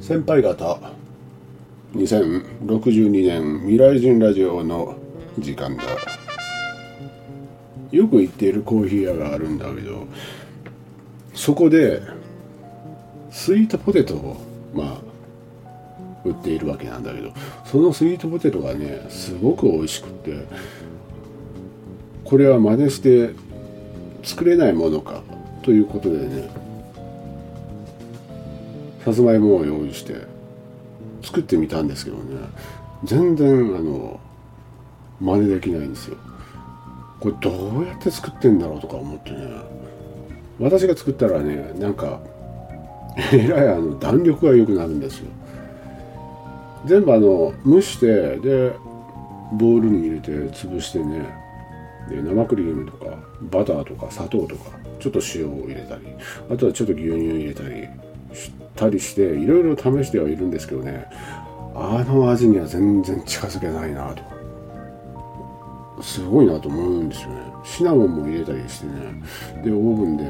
先輩方2062年未来人ラジオの時間だ。よく行っているコーヒー屋があるんだけどそこでスイートポテトをまあ売っているわけなんだけどそのスイートポテトがねすごく美味しくってこれは真似して作れないものかということでねさつまいもを用意して作ってみたんですけどね。全然あの真似できないんですよ。これどうやって作ってんだろうとか思ってね。私が作ったらねなんか えらいあの弾力が良くなるんですよ。全部あの蒸してでボウルに入れて潰してね。で生クリームとかバターとか砂糖とかちょっと塩を入れたりあとはちょっと牛乳入れたり。したりしていろいろ試してはいるんですけどねあの味には全然近づけないなと。すごいなと思うんですよね。シナモンも入れたりしてね。でオーブンで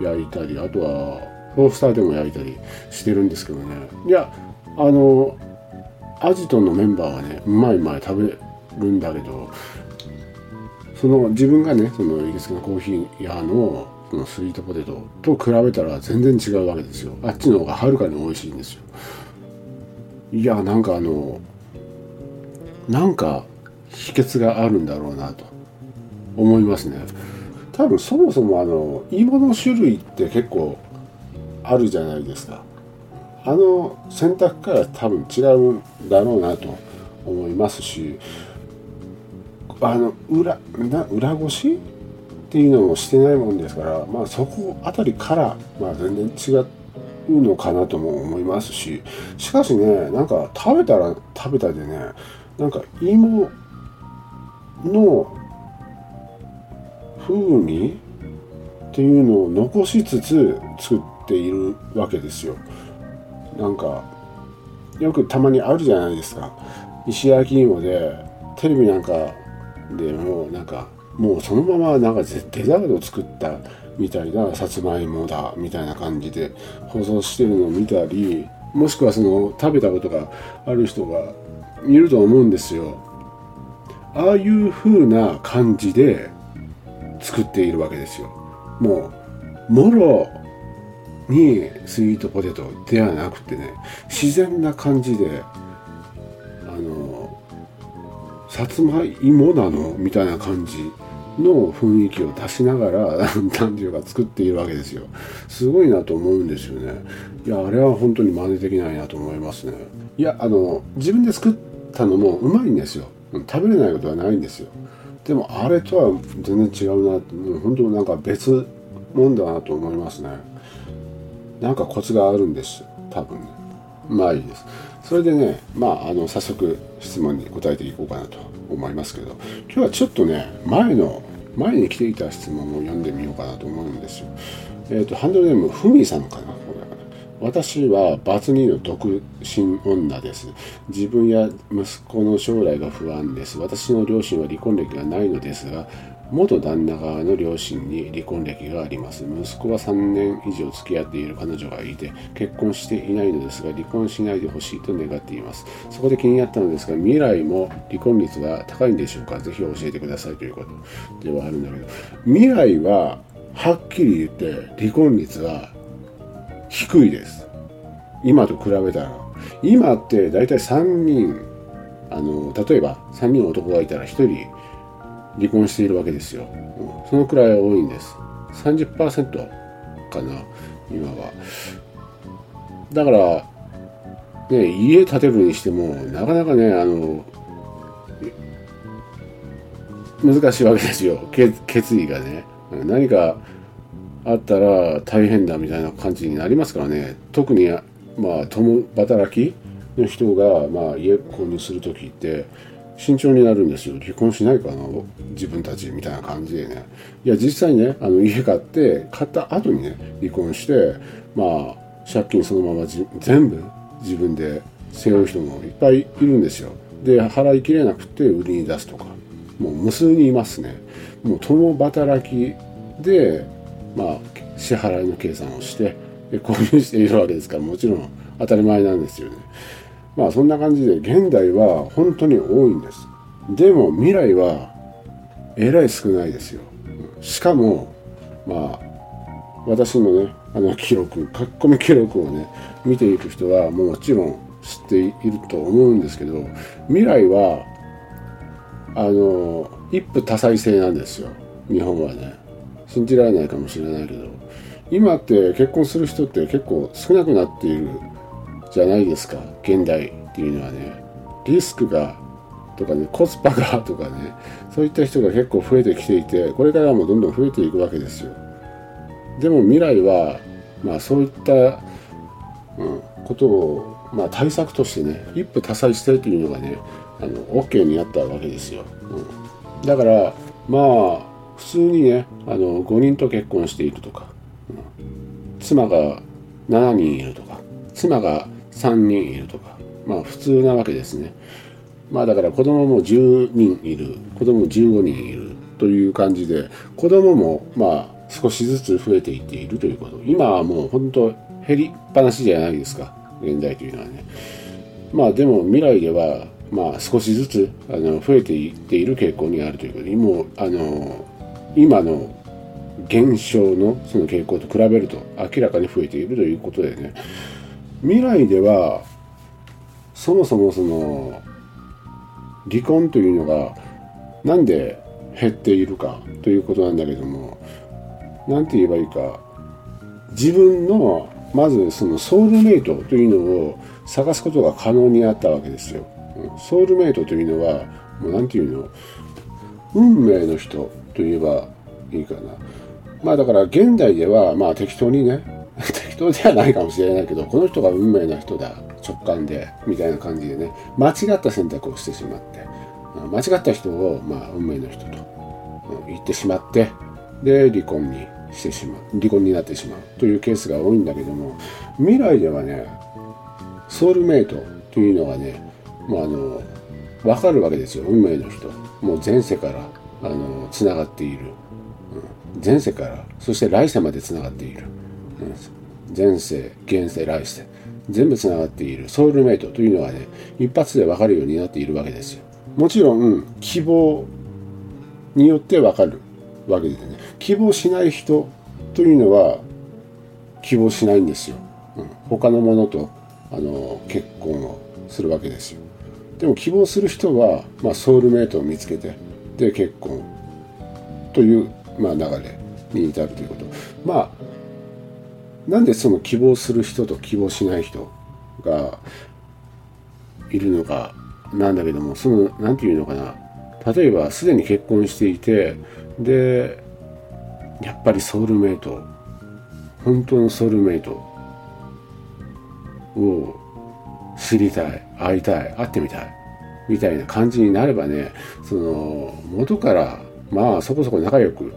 焼いたりあとはトースターでも焼いたりしてるんですけどね。いやあのアジトのメンバーはねうまいうまい食べるんだけどその自分がねその行きつけのコーヒー屋のそのスイートポテトと比べたら全然違うわけですよ。あっちの方がはるかに美味しいんですよ。いやなんかあのなんか秘訣があるんだろうなと。思いますね。多分そもそもあの芋の種類って結構あるじゃないですか。あの選択から多分違うんだろうなと思いますしあの裏な裏ごし？っていうのをしてないもんですからまあそこあたりからまあ全然違うのかなとも思いますししかしねなんか食べたら食べたでねなんか芋の風味っていうのを残しつつ作っているわけですよ。なんかよくたまにあるじゃないですか。石焼き芋でテレビなんかでもなんかもうそのままなんかデザート作ったみたいなさつまいもだみたいな感じで放送してるのを見たりもしくはその食べたことがある人がいると思うんですよ。ああいう風な感じで作っているわけですよ。もうもろにスイートポテトではなくてね自然な感じであのさつまいもなのみたいな感じの雰囲気を出しながら何ていうか作っているわけですよ。すごいなと思うんですよね。いやあれは本当に真似できないなと思いますね。いやあの自分で作ったのもうまいんですよ。食べれないことはないんですよ。でもあれとは全然違うなって本当なんか別もんだなと思いますね。なんかコツがあるんです。多分ね。まあいいです。それでねまああの早速質問に答えていこうかなと思いますけど今日はちょっとね前の前に来ていた質問を読んでみようかなと思うんですよえっ、ー、とハンドルネームふみさんかな私はバツ2の独身女です。自分や息子の将来が不安です。私の両親は離婚歴がないのですが、元旦那側の両親に離婚歴があります。息子は3年以上付き合っている彼女がいて、結婚していないのですが、離婚しないでほしいと願っています。そこで気になったのですが、未来も離婚率が高いんでしょうか？ぜひ教えてくださいということではあるんだけど、未来ははっきり言って離婚率は低いです。今と比べたら。今って大体3人、あの、例えば3人男がいたら1人離婚しているわけですよ。そのくらい多いんです。30%かな、今は。だから、ね、家建てるにしても、なかなかね、あの、難しいわけですよ。決意がね。何かあったら大変だみたいな感じになりますからね。特に、まあ、共働きの人が、まあ、家購入する時って、慎重になるんですよ。離婚しないかな自分たちみたいな感じでね。いや実際ねあの家買って買った後にね離婚してまあ借金そのまま全部自分で背負う人もいっぱいいるんですよ。で払いきれなくて売りに出すとか。もう無数にいますね。もう共働きでまあ支払いの計算をして交流しているわけですからもちろん当たり前なんですよね。まあそんな感じで現代は本当に多いんです。でも未来はえらい少ないですよ。しかもまあ私のねあの記録書き込み記録をね見ていく人はもちろん知っていると思うんですけど未来はあの一夫多妻制なんですよ。日本はね。信じられないかもしれないけど。今って結婚する人って結構少なくなっているじゃないですか現代っていうのはね。リスクがとかねコスパがとかねそういった人が結構増えてきていてこれからもどんどん増えていくわけですよ。でも未来はまあそういった、うん、ことをまあ対策としてね一夫多妻制というのがねあの OK になったわけですよ、うん、だからまあ普通にねあの5人と結婚しているとか、うん、妻が7人いるとか妻が3人いるとか。まあ普通なわけですね。まあだから子供も10人いる。子供も15人いるという感じで子供もまあ少しずつ増えていっているということ。今はもう本当減りっぱなしじゃないですか。現代というのはね。まあでも未来ではまあ少しずつあの増えていっている傾向にあるということ。でもうあの今の減少のその傾向と比べると明らかに増えているということでね。未来ではそもそもその離婚というのがなんで減っているかということなんだけども何て言えばいいか自分のまずそのソウルメイトというのを探すことが可能になったわけですよ。ソウルメイトというのはもう何て言うの？運命の人と言えばいいかな。まあだから現代ではまあ適当にね適当ではないかもしれないけどこの人が運命の人だ直感でみたいな感じでね間違った選択をしてしまって間違った人をまあ運命の人と言ってしまってで離婚にしてしまう離婚になってしまうというケースが多いんだけども未来ではねソウルメイトというのがねもうあの分かるわけですよ。運命の人。もう前世からあのつながっている、うん、前世からそして来世までつながっている、うん、前世現世来世全部つながっている。ソウルメイトというのはね一発で分かるようになっているわけですよ。もちろん希望によって分かる。わけでね。希望しない人というのは希望しないんですよ、うん、他のものとあの結婚をするわけですよ。でも希望する人は、まあ、ソウルメイトを見つけてで結婚という、まあ、流れに至るということ。まあなんでその希望する人と希望しない人がいるのかなんだけどもその何て言うのかな。例えばすでに結婚していてでやっぱりソウルメイト本当のソウルメイトを知りたい会いたい会ってみたいみたいな感じになればねその元からまあそこそこ仲良く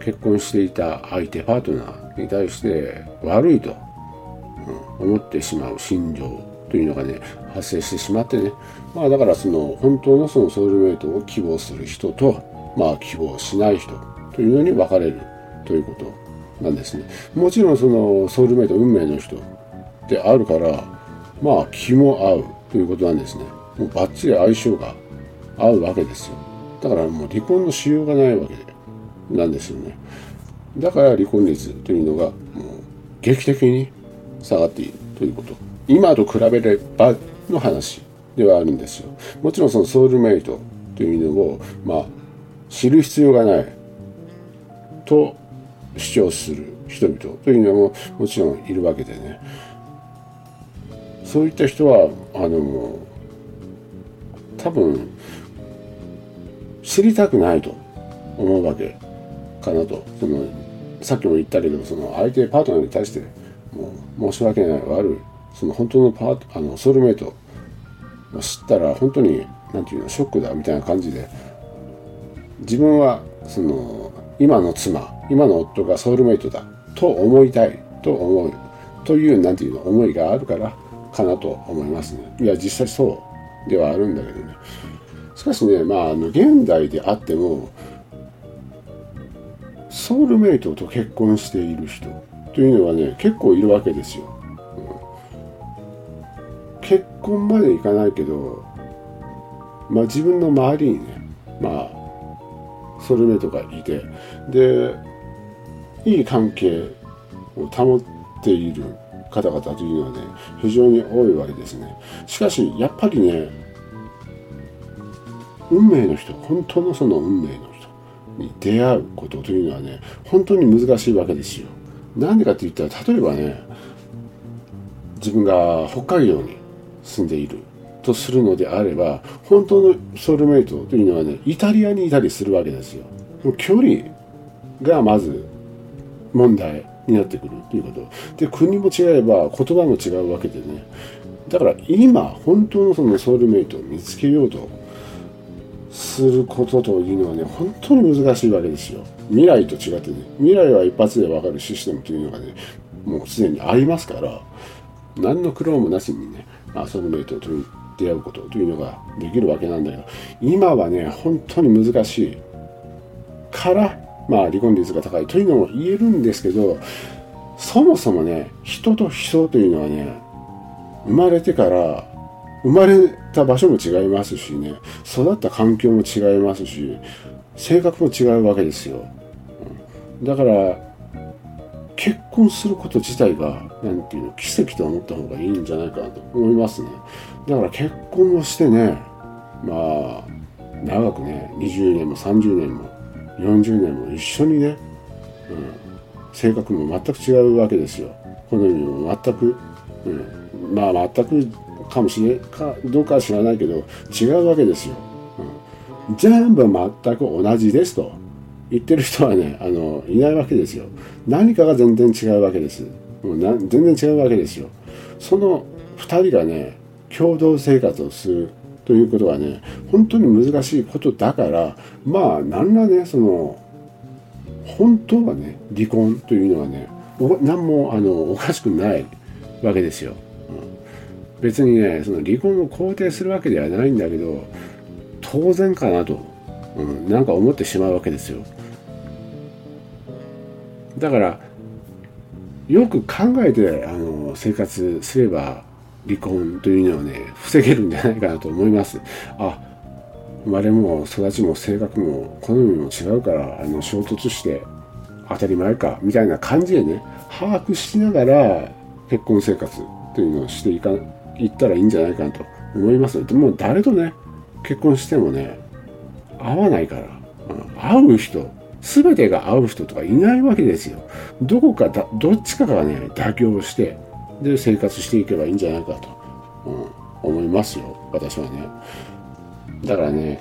結婚していた相手パートナーに対して悪いと、うん、思ってしまう心情というのがね発生してしまってね。まあだからその本当のそのソウルメイトを希望する人とまあ希望しない人というのに分かれるということなんですね。もちろんそのソウルメイト運命の人であるからまあ気も合うということなんですね。もうバッチリ相性が合うわけですよ。だからもう離婚のしようがないわけなんですよね。だから離婚率というのがもう劇的に下がっているということ。今と比べればの話ではあるんですよ。もちろんそのソウルメイトというのをまあ知る必要がないと主張する人々というのももちろんいるわけでね。そういった人はあの多分知りたくないと思うわけかなと。そのさっきも言ったけどその相手パートナーに対してもう申し訳ない悪いその本当のパートあのソウルメイト。を知ったら本当に何て言うのショックだみたいな感じで自分はその今の妻今の夫がソウルメイトだと思いたいと思うという何て言うの思いがあるからかなと思いますね。いや実際そうではあるんだけどね。しかしねまああの現代であってもソウルメイトと結婚している人というのはね結構いるわけですよ、うん、結婚までいかないけどまあ自分の周りにねまあソウルメイトがいてでいい関係を保っている方々というのはね非常に多いわけですね。しかしやっぱりね運命の人本当のその運命のに出会うことというのはね本当に難しいわけですよ。なんでかって言ったら例えばね自分が北海道に住んでいるとするのであれば本当のソウルメイトというのはねイタリアにいたりするわけですよ。距離がまず問題になってくるということ。で国も違えば言葉も違うわけでね。だから今本当のそのソウルメイトを見つけようとすることというのはね本当に難しいわけですよ。未来と違ってね未来は一発で分かるシステムというのがねもうすでにありますから何の苦労もなしにね、まあ、ソウルメイトと出会うことというのができるわけなんだけど今はね本当に難しい。からまあ離婚率が高いというのも言えるんですけどそもそもね人と人というのはね生まれてから生まれた場所も違いますしね。育った環境も違いますし性格も違うわけですよ。だから結婚すること自体が何ていうの奇跡と思った方がいいんじゃないかなと思いますね。だから結婚をしてねまあ長くね20年も30年も40年も一緒にね、うん、性格も全く違うわけですよ。好みも全く、うん、まあ全くかもしれかどうかは知らないけど違うわけですよ、うん、全部全く同じですと。言ってる人はねあのいないわけですよ。何かが全然違うわけです。もうな全然違うわけですよ。その2人がね共同生活をするということはね本当に難しいことだからまあ何らねその本当はね離婚というのはね何もあのおかしくないわけですよ、別にねその離婚を肯定するわけではないんだけど当然かなと、うん、なんか思ってしまうわけですよ。だからよく考えてあの生活すれば離婚というのはね防げるんじゃないかなと思います。あ生まれも育ちも性格も好みも違うからあの衝突して当たり前かみたいな感じでね把握しながら結婚生活というのをしていかいったらいいんじゃないかなと思いますでも誰とね結婚してもね合わないから、うん、会う人全てが会う人とかいないわけですよ。どこかだどっちかがね妥協してで生活していけばいいんじゃないかと、うん、思いますよ。私はね。だからね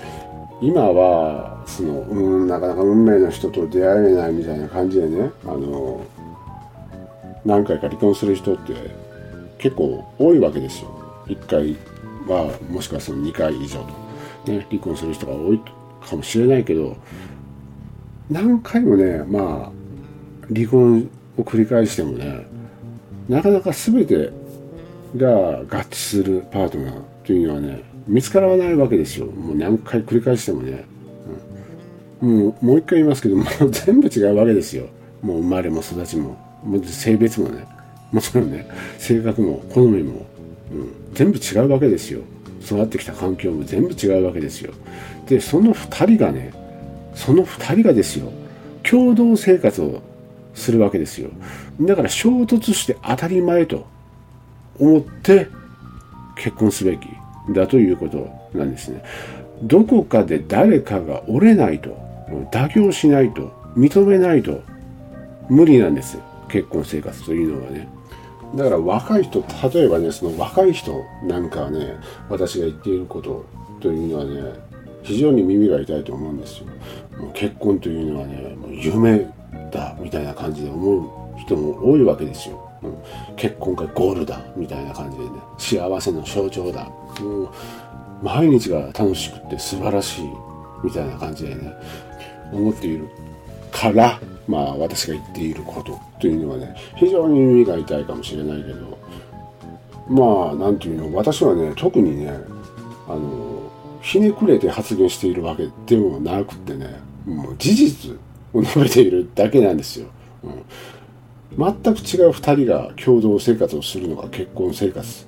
今はそのうんなかなか運命の人と出会えないみたいな感じでねあの何回か離婚する人って結構多いわけですよ。1回はもしくはその2回以上と、ね、離婚する人が多いかもしれないけど何回もねまあ離婚を繰り返してもねなかなか全てが合致するパートナーというのはね見つからないわけですよ。もう何回繰り返してもね、うん、もうもう一回言いますけどもう全部違うわけですよ。もう生まれも育ちも。もう性別もね。もちろんね性格も好みも、うん、全部違うわけですよ。育ってきた環境も全部違うわけですよ。でその2人がねその2人がですよ共同生活をするわけですよ。だから衝突して当たり前と思って結婚すべきだということなんですね。どこかで誰かが折れないと妥協しないと認めないと無理なんです。結婚生活というのはね。だから若い人例えばねその若い人なんかはね私が言っていることというのはね非常に耳が痛いと思うんですよ。もう結婚というのはねもう夢だみたいな感じで思う人も多いわけですよ、うん、結婚がゴールだみたいな感じでね幸せの象徴だ。もう毎日が楽しくて素晴らしいみたいな感じでね思っている。からまあ私が言っていることというのはね非常に耳が痛いかもしれないけどまあなんていうの私はね特にねあのひねくれて発言しているわけでもなくてねもう事実を述べているだけなんですよ。うん、全く違う2人が共同生活をするのが結婚生活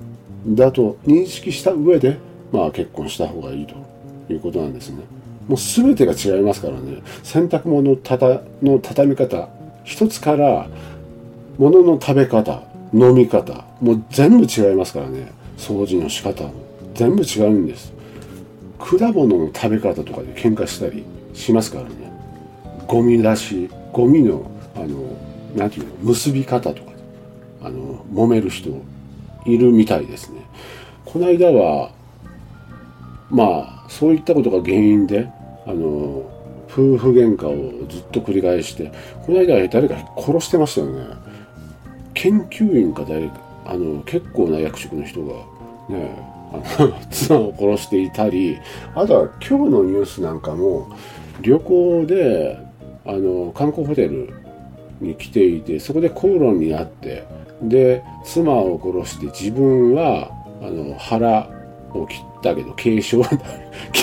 だと認識した上で、まあ、結婚した方がいいということなんですね。もう全てが違いますからね。洗濯物たたの畳み方。一つから物の食べ方飲み方。もう全部違いますからね。掃除の仕方も。全部違うんです。果物の食べ方とかで喧嘩したりしますからね。ゴミ出しゴミのあの何て言うの結び方とか。あの揉める人いるみたいですね。この間はまあそういったことが原因であの夫婦喧嘩をずっと繰り返してこの間誰か殺してましたよね。研究員か誰かあの結構な役職の人がねあの 妻を殺していたりあとは今日のニュースなんかも旅行であの観光ホテルに来ていてそこで口論になってで妻を殺して自分はあの腹を切ったけど軽傷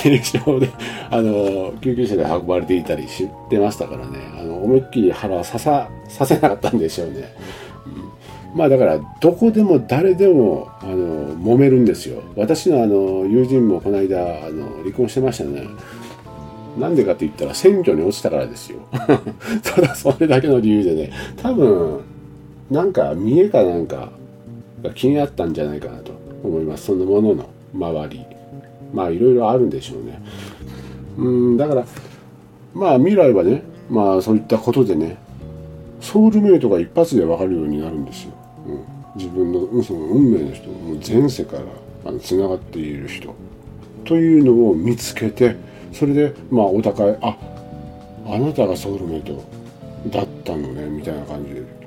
軽傷で あの救急車で運ばれていたりしてましたからね。あの思いっきり腹を刺ささせなかったんでしょうね、うん、まあだからどこでも誰でもあの揉めるんですよ。私のあの友人もこの間あの離婚してましたね。なんでかって言ったら選挙に落ちたからですよ。ただそれだけの理由でね多分なんか見栄かなんかが気になったんじゃないかなと思います。そのものの。周り。まあいろいろあるんでしょうね。うんだからまあ未来はねまあそういったことでねソウルメイトが一発で分かるようになるんですよ、うん、自分のその運命の人もう前世からあのつながっている人。というのを見つけてそれでまあお互いああなたがソウルメイトだったのねみたいな感じで。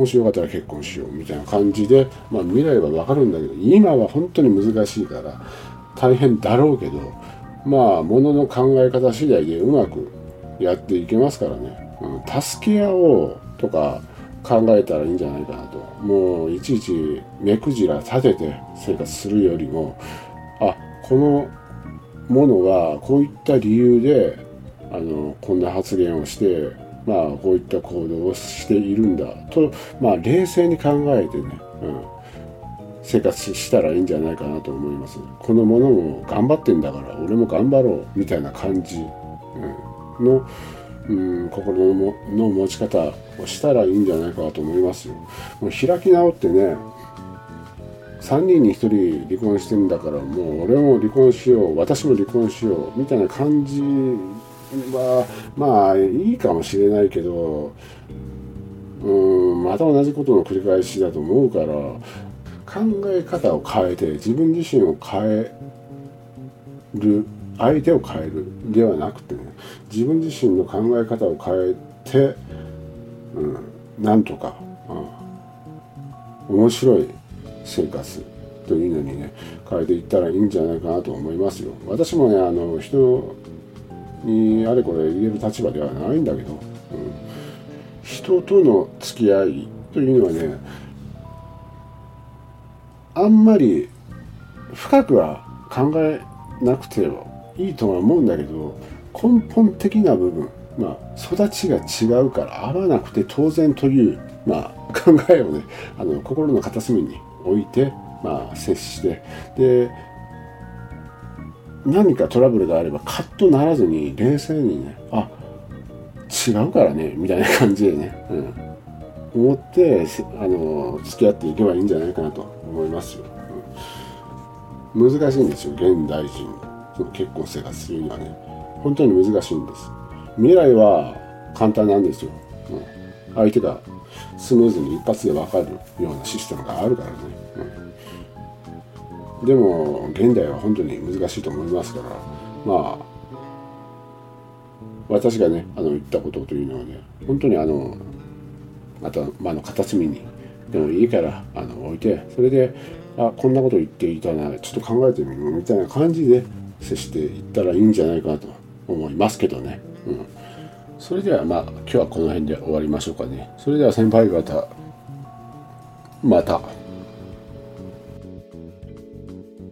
もしよかったら結婚しようみたいな感じで、まあ、未来はわかるんだけど今は本当に難しいから大変だろうけどまあものの考え方次第でうまくやっていけますからね、うん、助け合おうとか考えたらいいんじゃないかなと。もういちいち目くじら立てて生活するよりもあこのものがこういった理由であのこんな発言をしてまあこういった行動をしているんだ。とまあ冷静に考えてね、うん、生活したらいいんじゃないかなと思います。このものも頑張ってんだから俺も頑張ろうみたいな感じ、うん、の、うん、心のの持ち方をしたらいいんじゃないかと思いますよ。もう開き直ってね3人に1人離婚してんだからもう俺も離婚しよう私も離婚しようみたいな感じはまあいいかもしれないけどうんまた同じことの繰り返しだと思うから考え方を変えて自分自身を変える相手を変えるではなくてね自分自身の考え方を変えて、うん、なんとか、うん、面白い生活というのにね変えていったらいいんじゃないかなと思いますよ。私もねあの人にあれこれ言える立場ではないんだけど、うん、人との付き合いというのはねあんまり深くは考えなくてもいいとは思うんだけど根本的な部分まあ育ちが違うから合わなくて当然というまあ 考えをねあの心の片隅に置いて、まあ、接してで何かトラブルがあればカッとならずに冷静にねあ違うからねみたいな感じでね、うん、思ってあの付き合っていけばいいんじゃないかなと思いますよ、うん、難しいんですよ現代人。その結婚生活するにはね。本当に難しいんです。未来は簡単なんですよ、うん、相手がスムーズに一発で分かるようなシステムがあるからね、うん、でも現代は本当に難しいと思いますからまあ私がねあの言ったことというのはね本当にあのまた、まあ、の片隅にでもいいからあの置いてそれであこんなこと言っていたなちょっと考えてみるみたいな感じで接していったらいいんじゃないかなと思いますけどね。うんそれではまあ今日はこの辺で終わりましょうかねそれでは先輩方また。